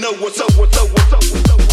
know what's up, what's up, what's up, what's up.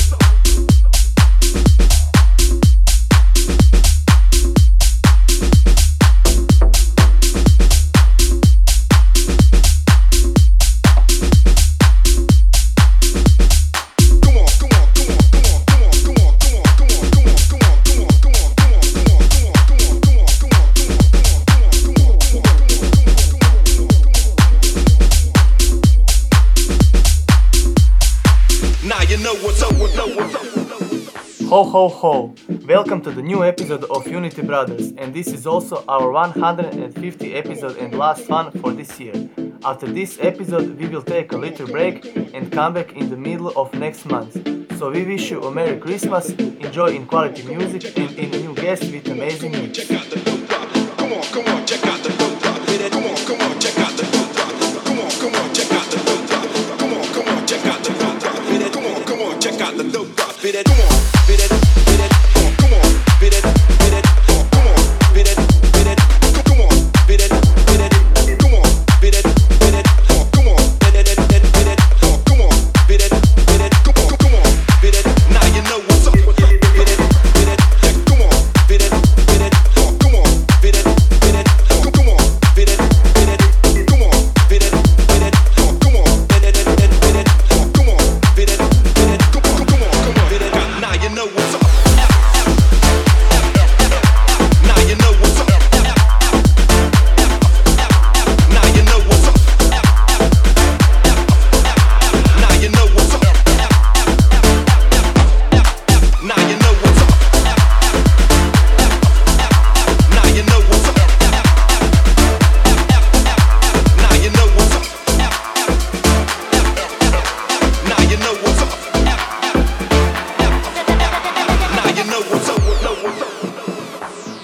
Welcome to the new episode of Unity Brothers, and this is also our 150 episode and last one for this year. After this episode, we will take a little break and come back in the middle of next month. So we wish you a Merry Christmas, enjoy in quality music and in new guests with amazing mix. Check out the dope drop. Come on, come on, check out the dope drop. Come on, come on, check out the dope drop. Come on, come on, check out the dope drop. Come on, come on, check out the dope drop. Come on, come on, check out the dope drop. Come on.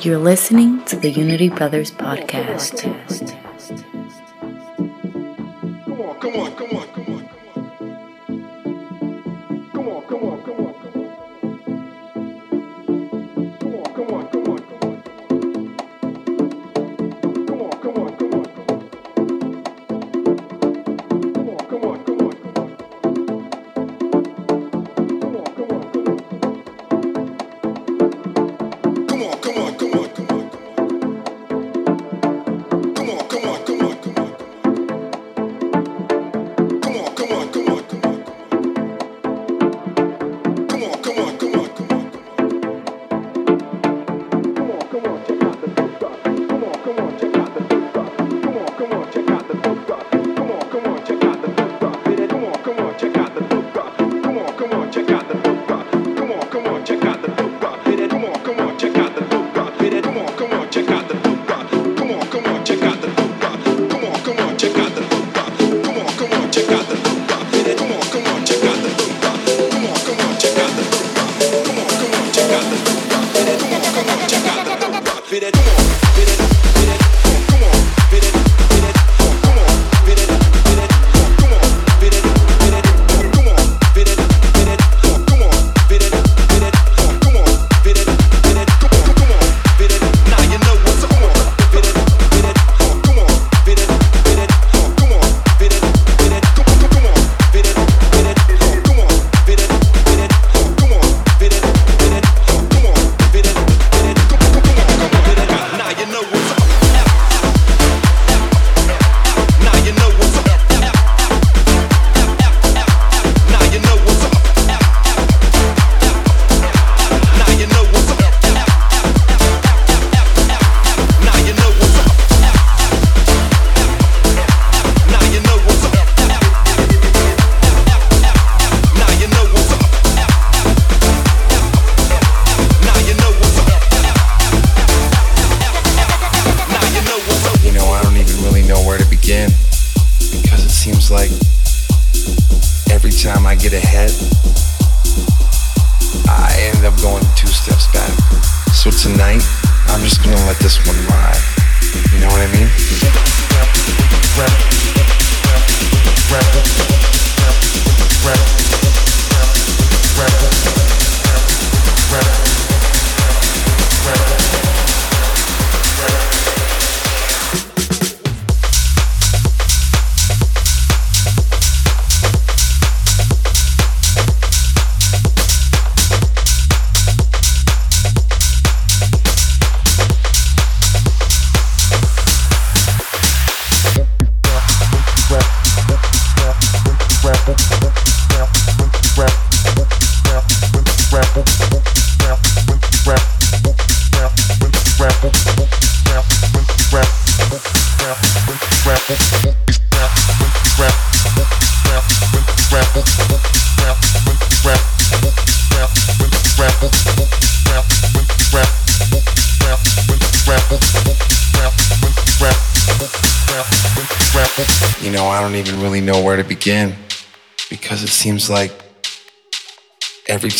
You're listening to the Unity Brothers podcast.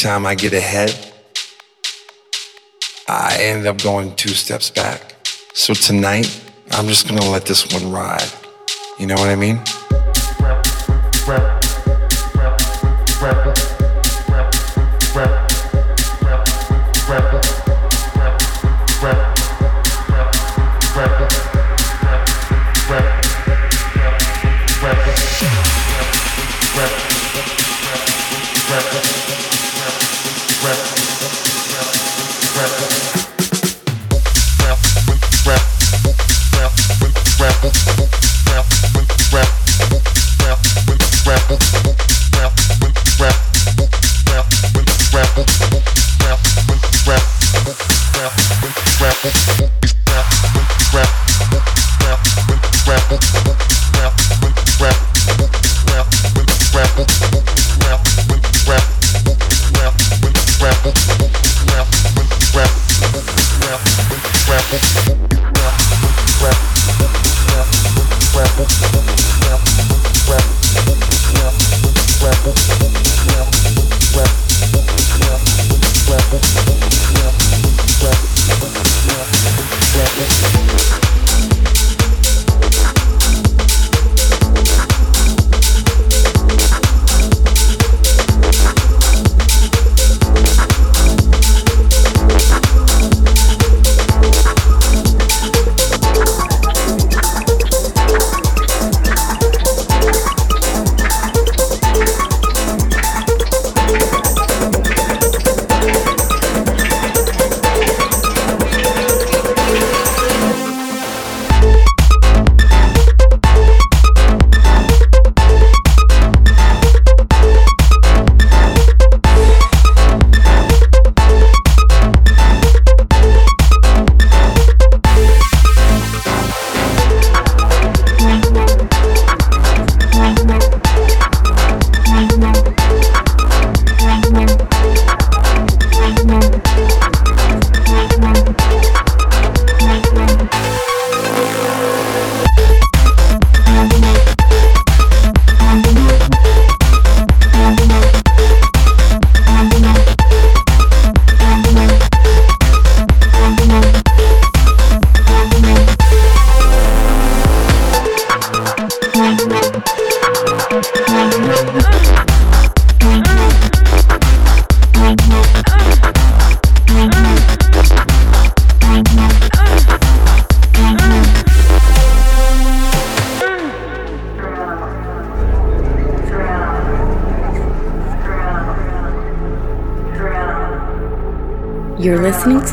time I get ahead, I end up going two steps back. So tonight, I'm just gonna let this one ride. You know what I mean?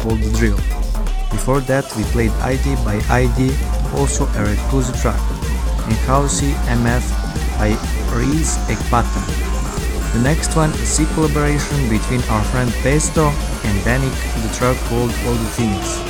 Called The Drill. Before that we played ID by ID, also a Reclusi track, and Housey MF by Reese Ekpata. The next one is a collaboration between our friend Pesto and Danik, the track called All the Things.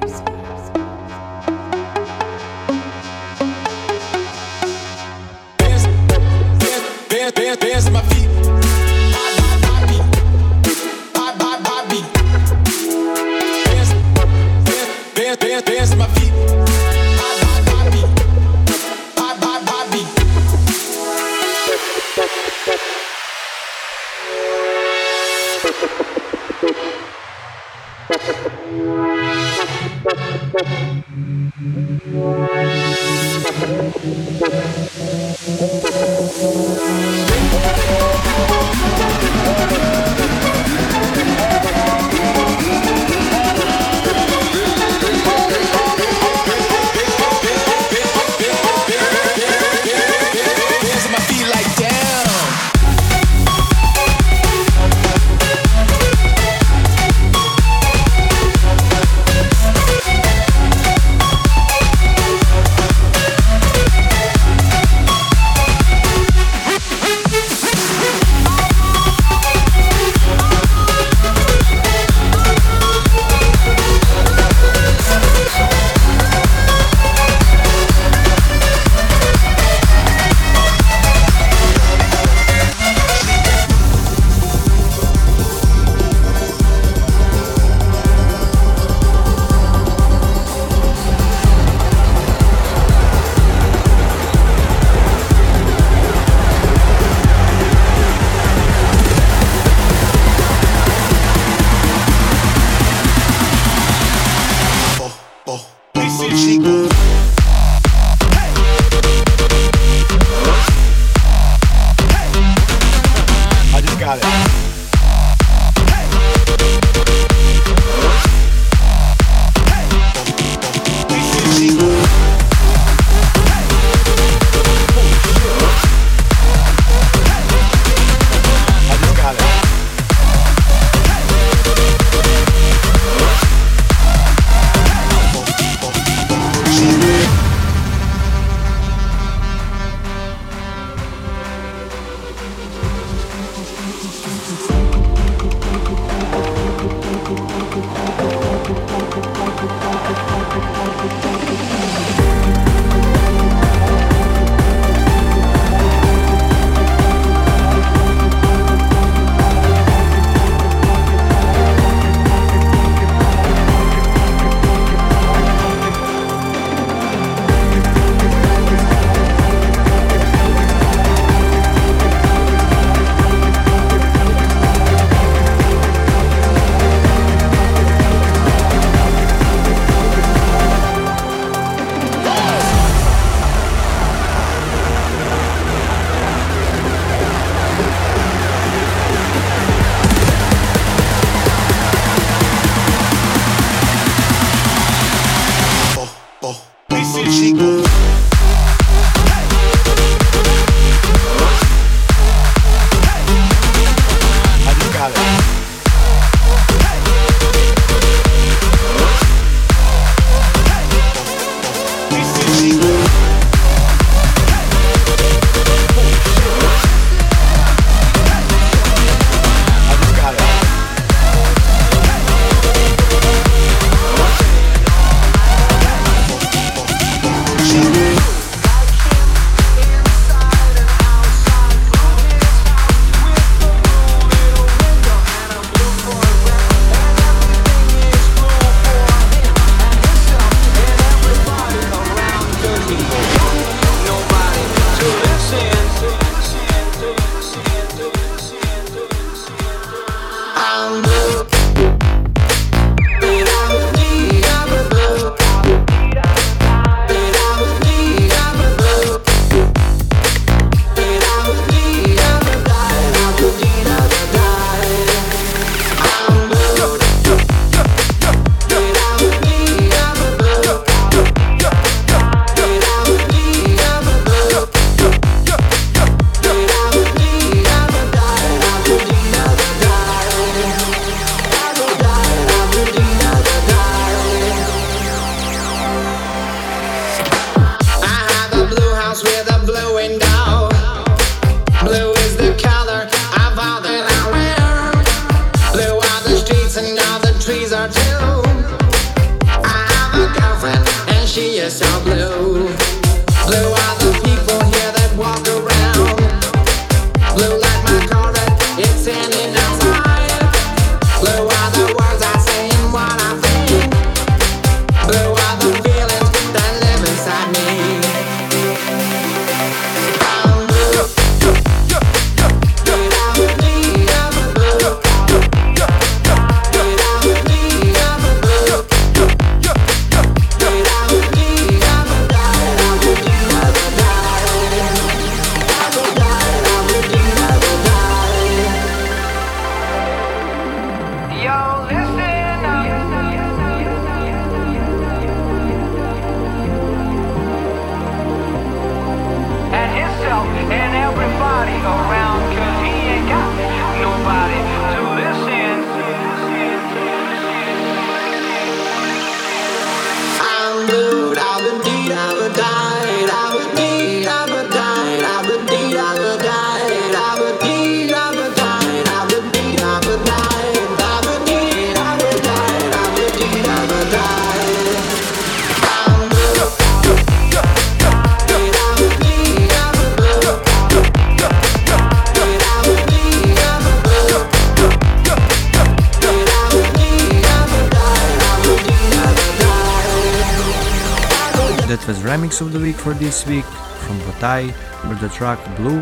for this week from Botai with the track Blue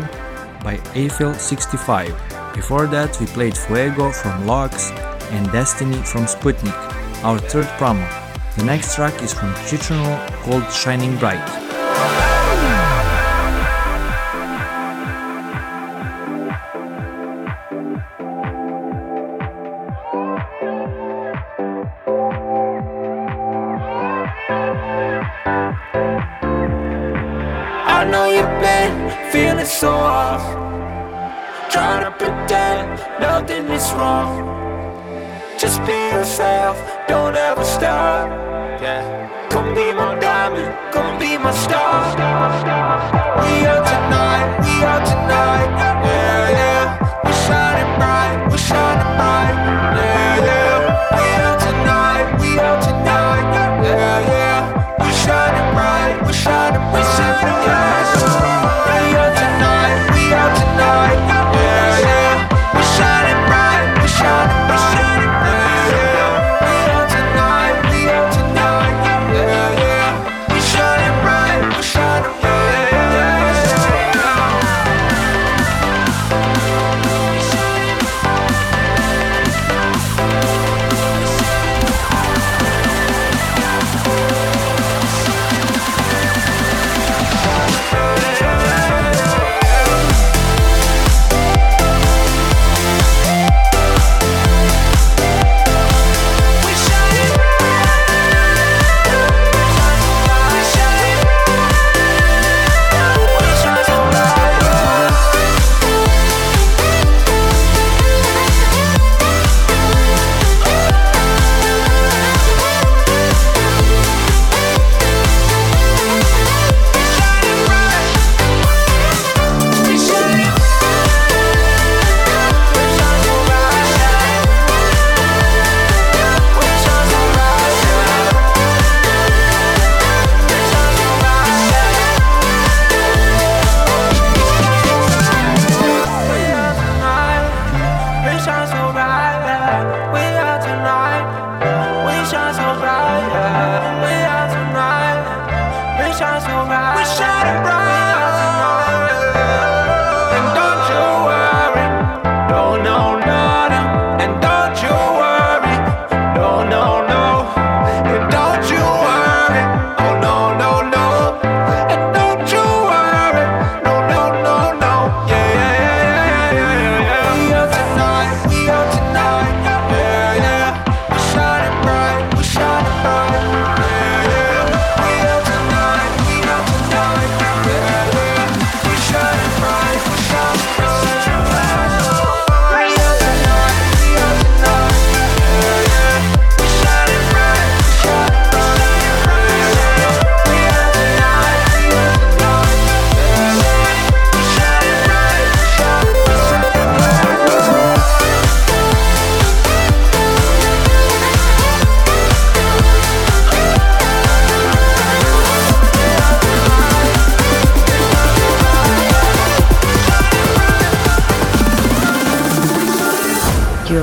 by AFL 65. Before that, we played Fuego from Lox and Destiny from Sputnik, our third promo. The next track is from Chichino called Shining Bright.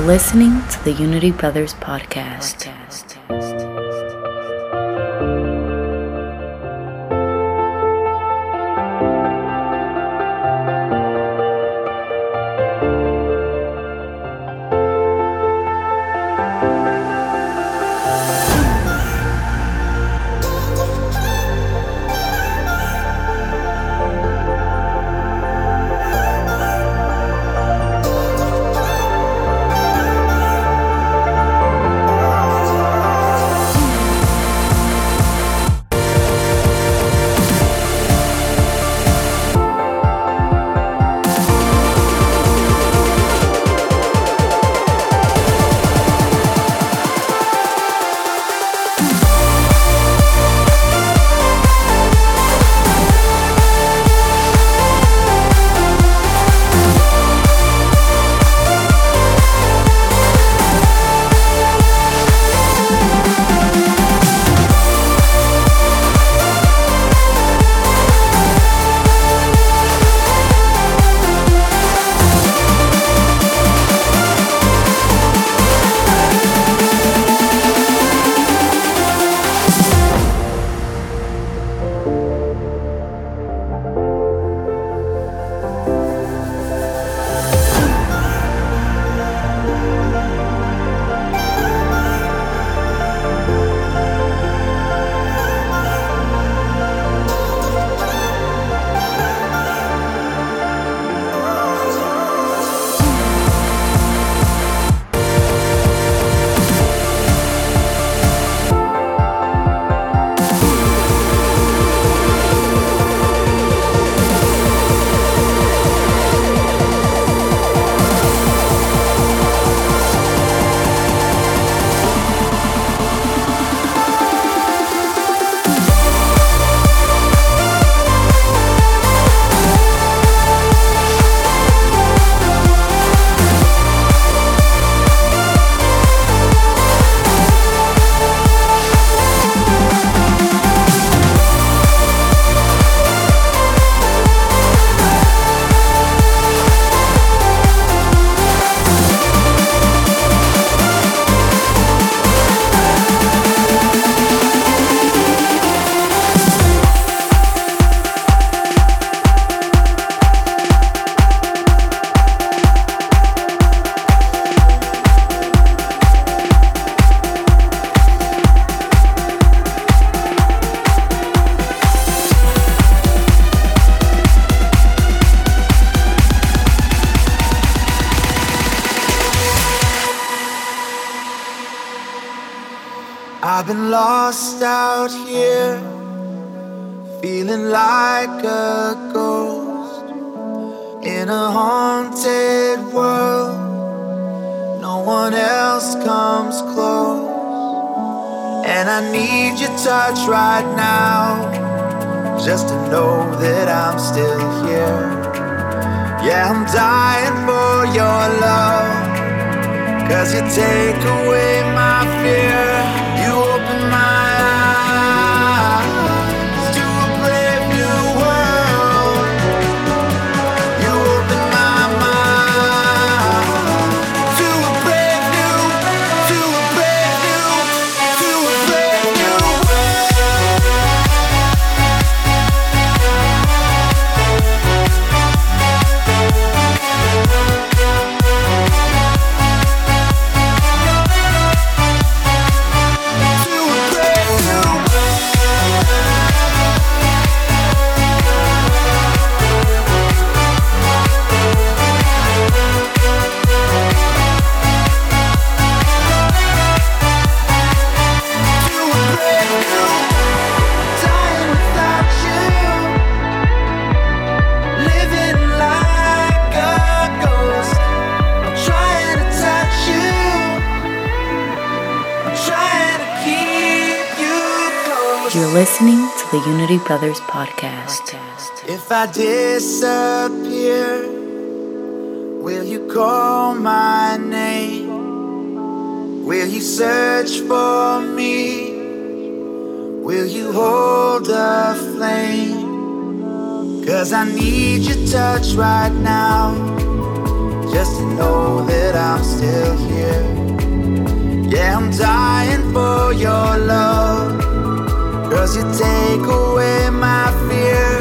listening to the Unity Brothers podcast. podcast. Brothers podcast. If I disappear, will you call my name? Will you search for me? Will you hold the flame? Cause I need your touch right now, just to know that I'm still here. Yeah, I'm dying for your love. Cause you take away my fear.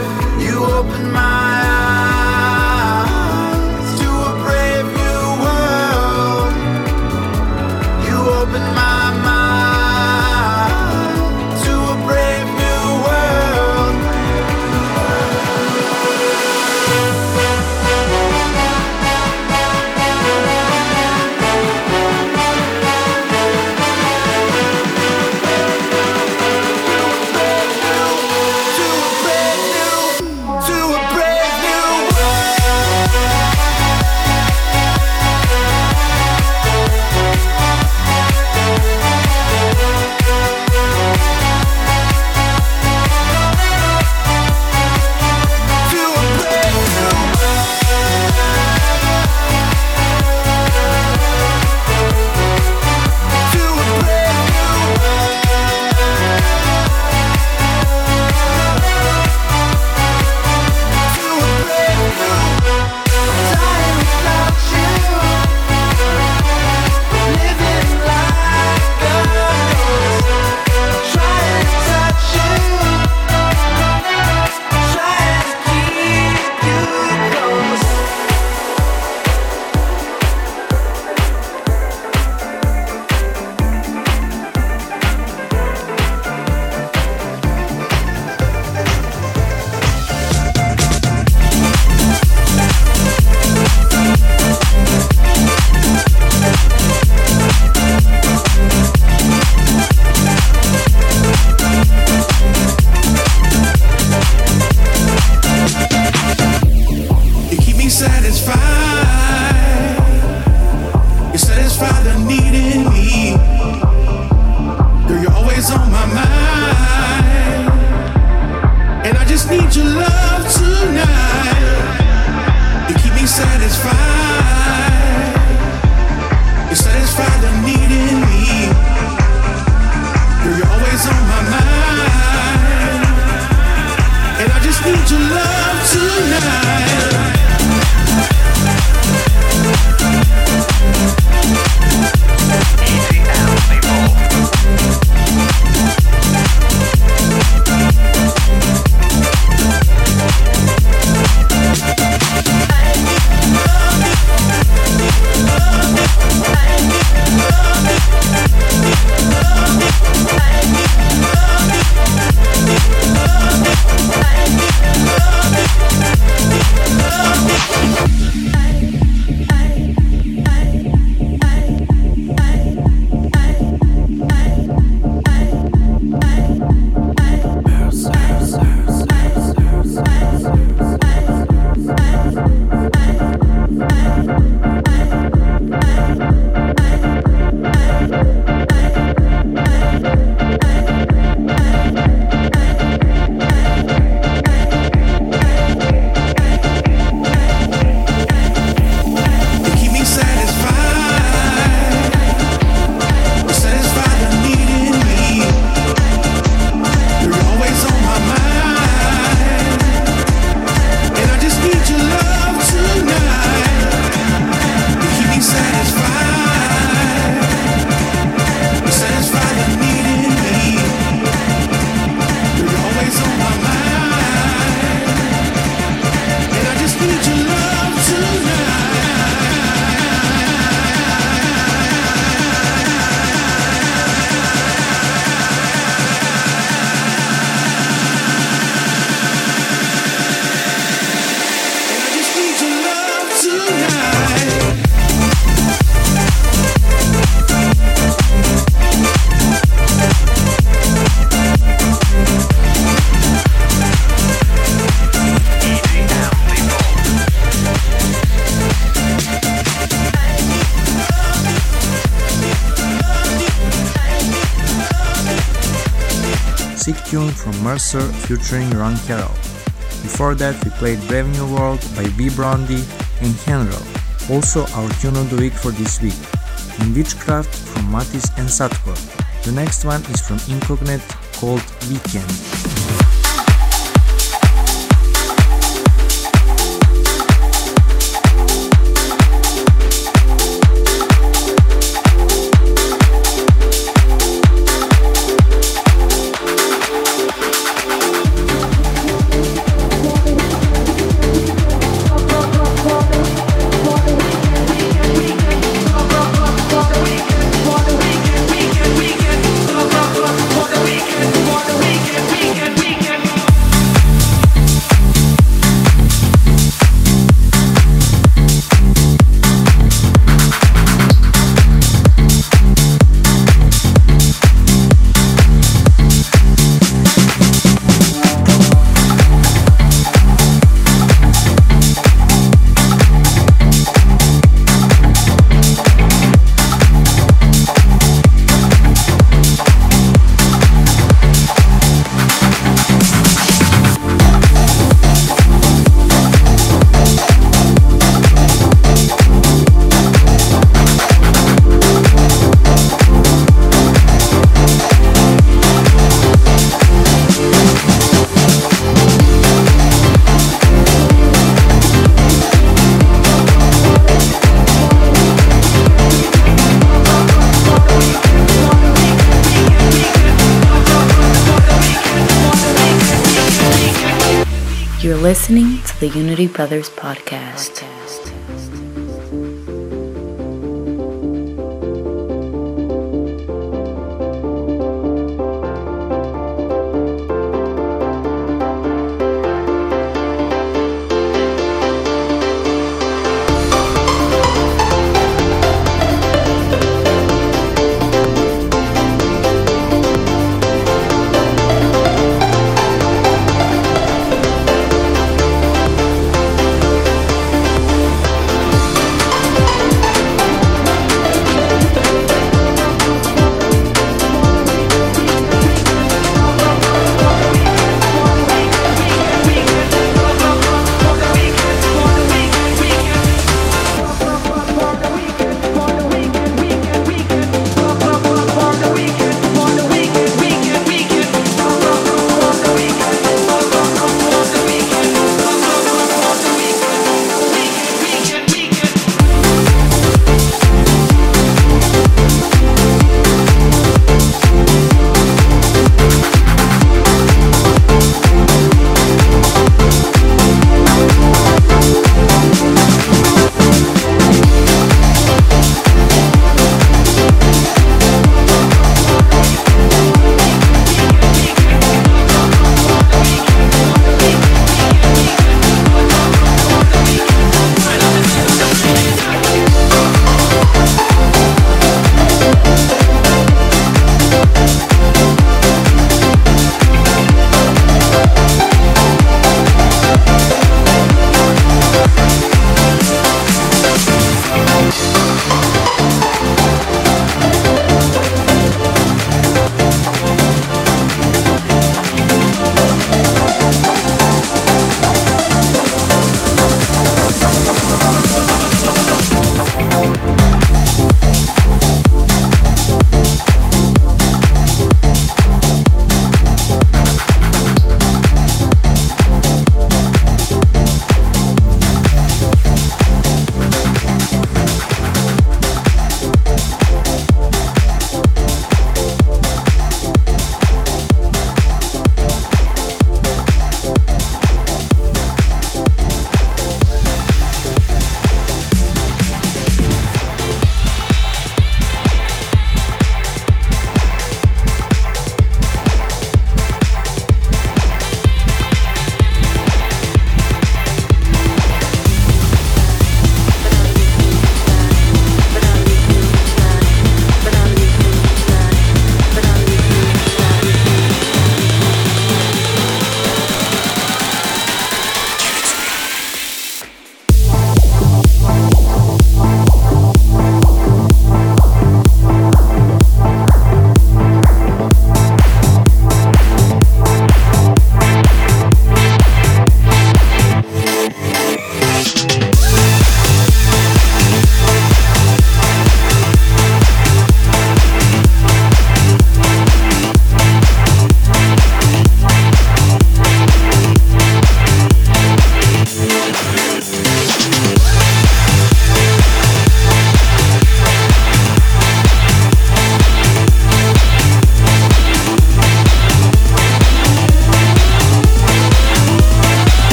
Mercer featuring Ron Carroll. Before that, we played Brave New World by B. Brandy and Henro. Also, our tune of the week for this week, In Witchcraft from Matisse and Sadko. The next one is from Incognite called Weekend. Brothers podcast. You're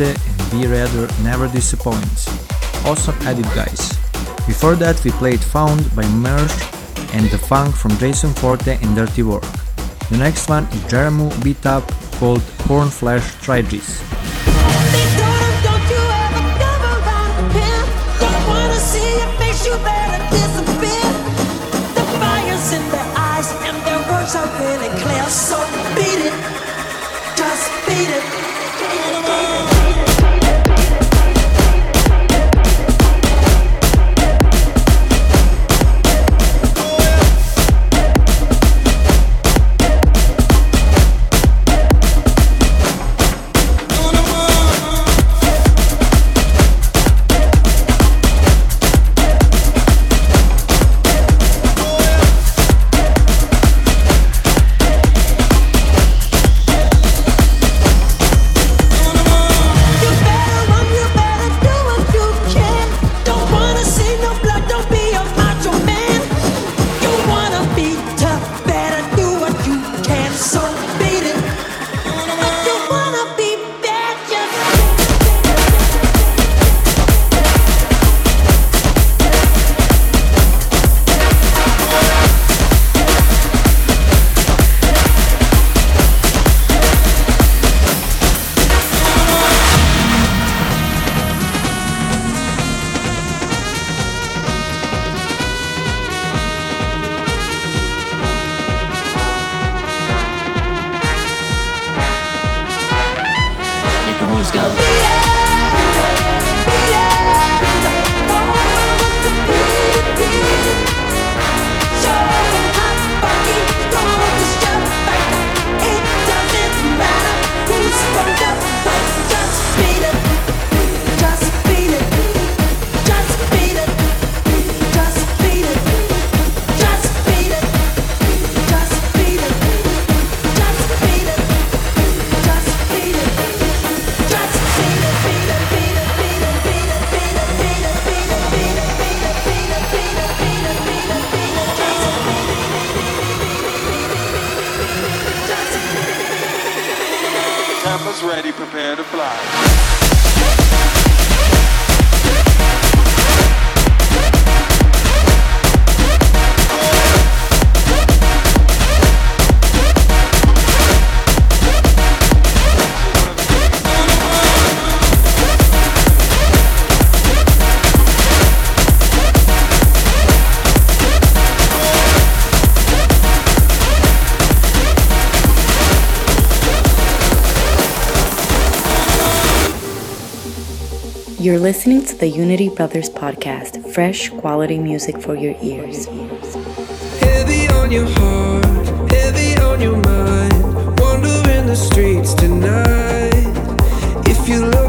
And B Rader Never Disappoints. Awesome edit guys. Before that we played Found by Merge and The Funk from Jason Forte and Dirty Work. The next one is Jeremu Beat Up called Horn Flash Triges. already prepared to fly. You're listening to the Unity Brothers podcast, fresh quality music for your ears. Heavy on your heart, heavy on your mind, wandering the streets tonight. If you love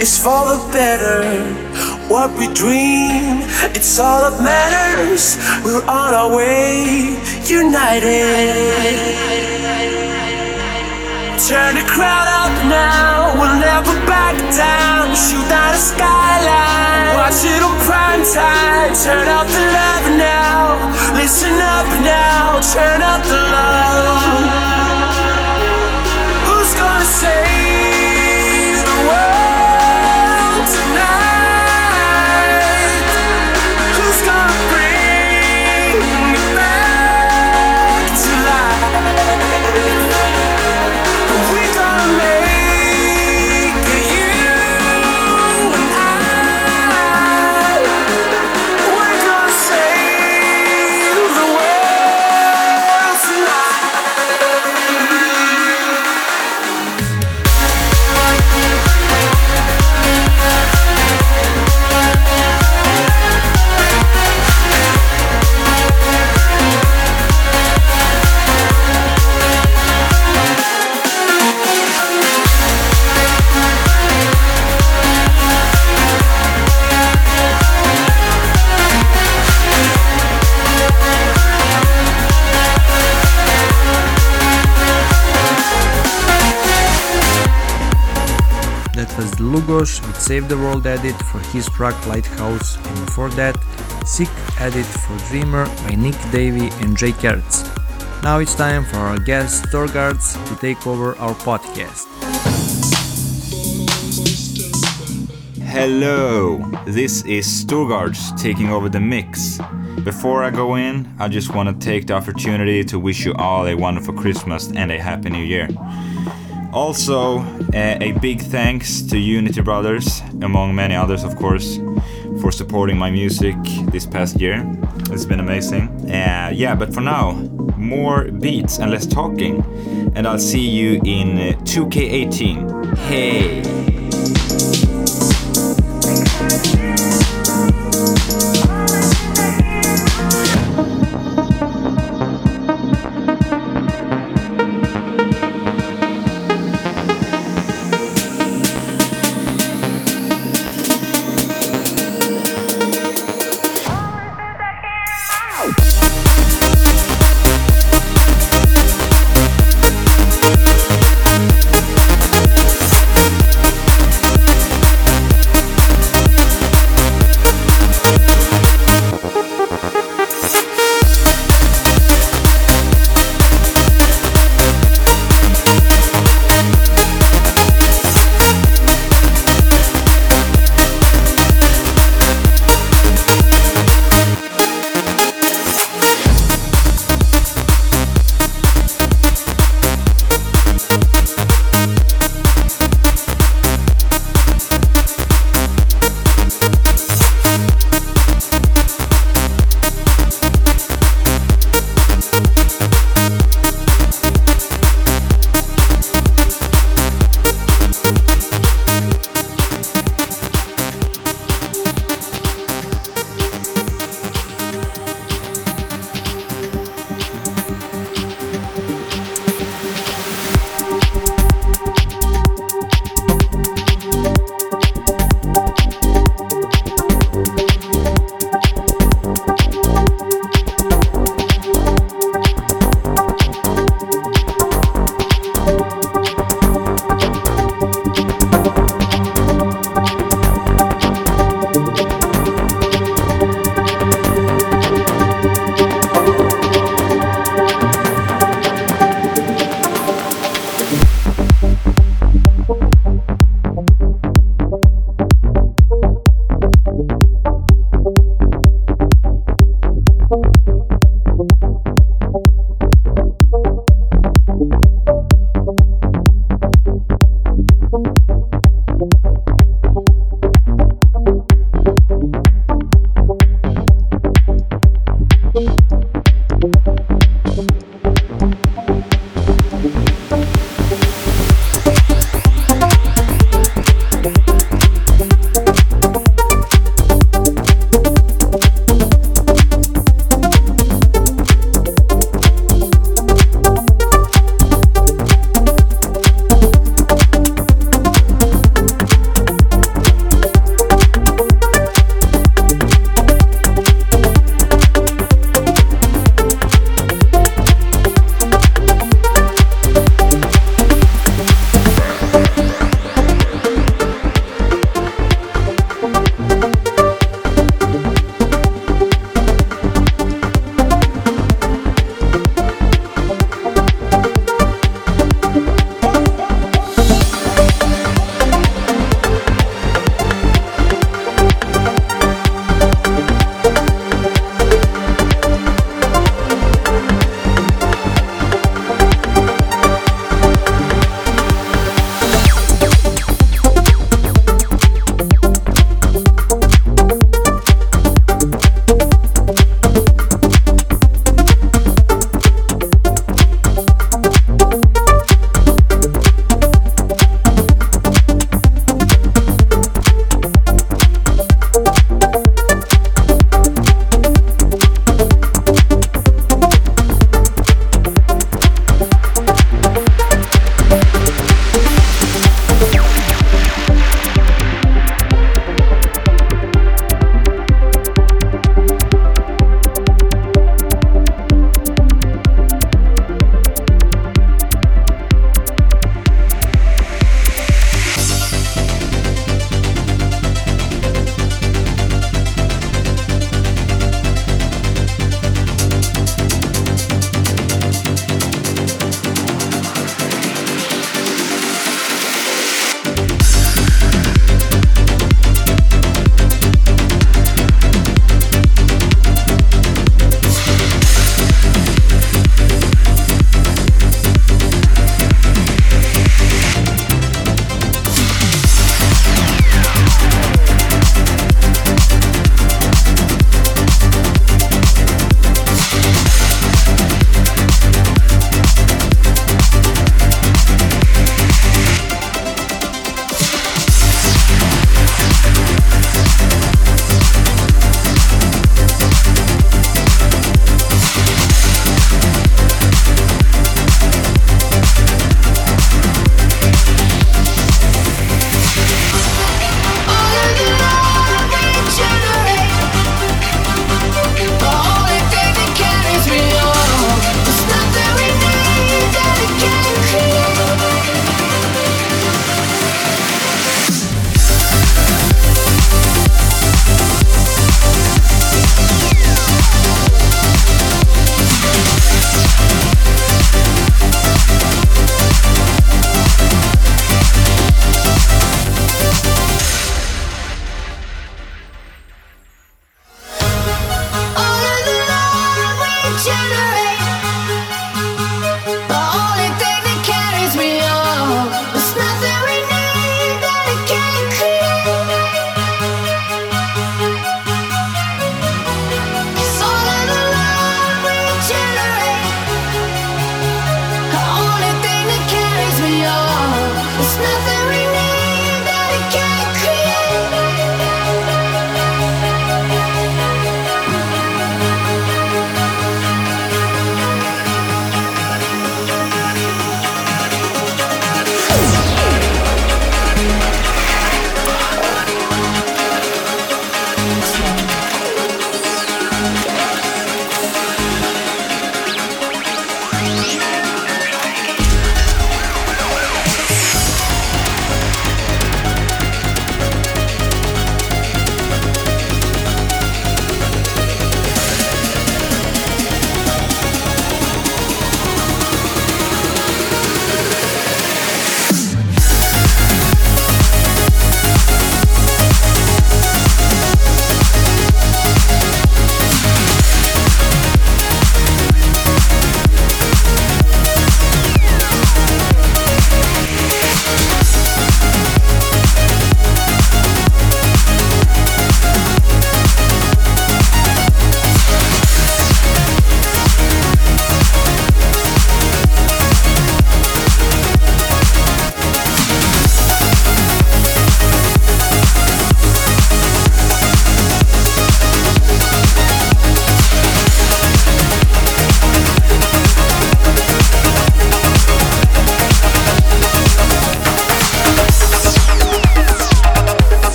it's for the better. What we dream, it's all that matters. We're on our way, united. Turn the crowd up now, we'll never back down. Shoot down the skyline, watch it on prime time. Turn up the love now, listen up now, turn up the love. Who's gonna save Lugos with Save the World edit for his track Lighthouse, and before that, Sick edit for Dreamer by Nick Davey and Jay Kertz. Now it's time for our guest Storgards to take over our podcast. Hello, this is Storgards taking over the mix. Before I go in, I just want to take the opportunity to wish you all a wonderful Christmas and a happy new year. Also, uh, a big thanks to Unity Brothers, among many others, of course, for supporting my music this past year. It's been amazing. Uh, yeah, but for now, more beats and less talking. And I'll see you in uh, 2K18. Hey!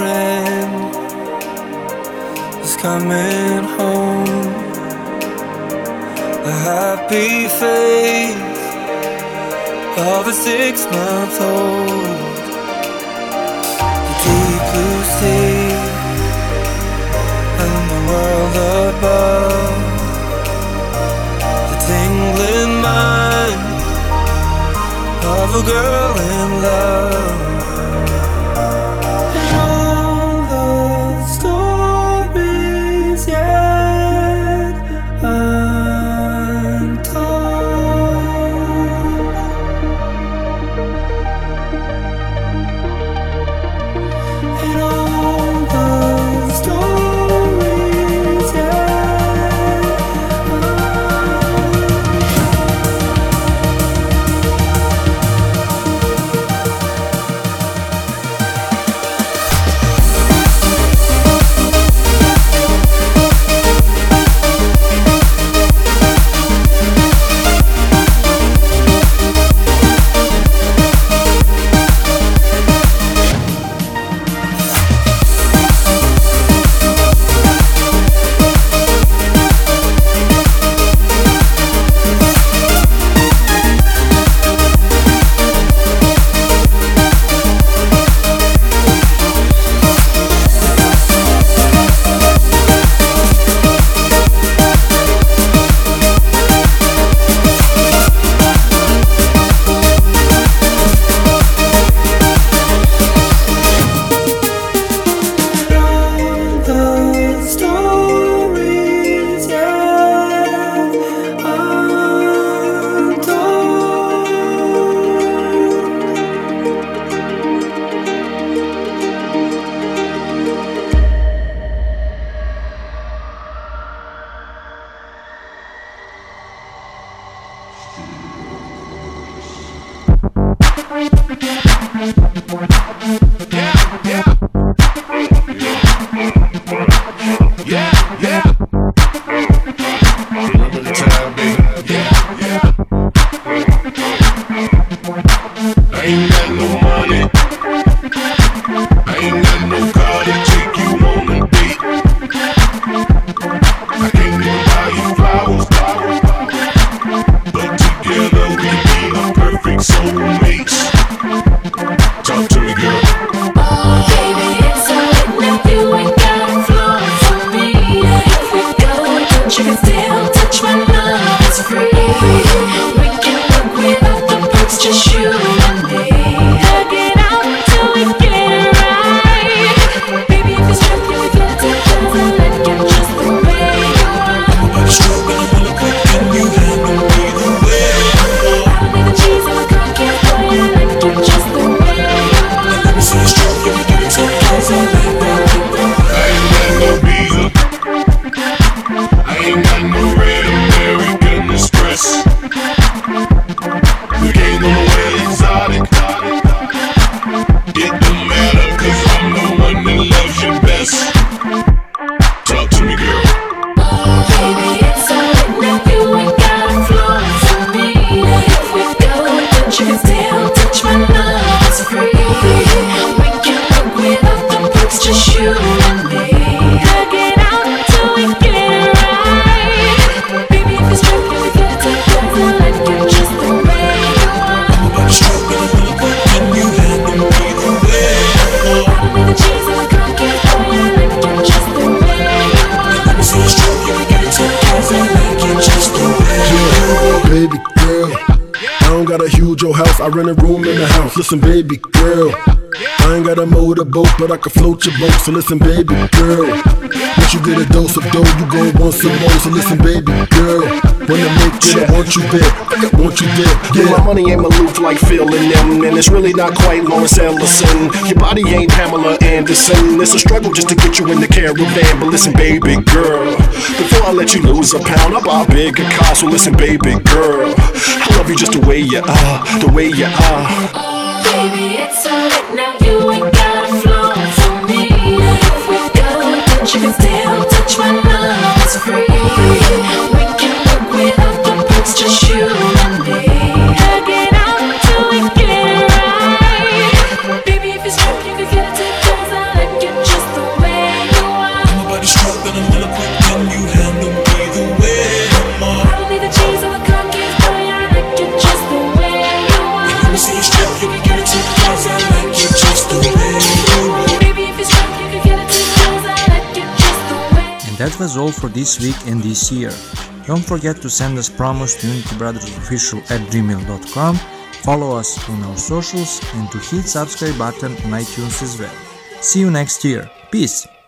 friend is coming home. A happy face of a six month old. The deep blue sea and the world above. The tingling mind of a girl in love. But I can float your boat. So listen, baby girl. Once you get a dose of dough, you gon' want some more. So listen, baby girl. When I make it, I want you there. I want you there. Yeah, my money ain't Maloof like feeling them, and it's really not quite Lawrence Ellison. Your body ain't Pamela Anderson. It's a struggle just to get you in the caravan. But listen, baby girl, before I let you lose a pound, I buy a bigger car. So listen, baby girl, I love you just the way you are, the way you are. We can work without the books, just you was all for this week and this year. Don't forget to send us promos to unitybrothersofficial at gmail.com, follow us on our socials, and to hit subscribe button on iTunes as well. See you next year. Peace!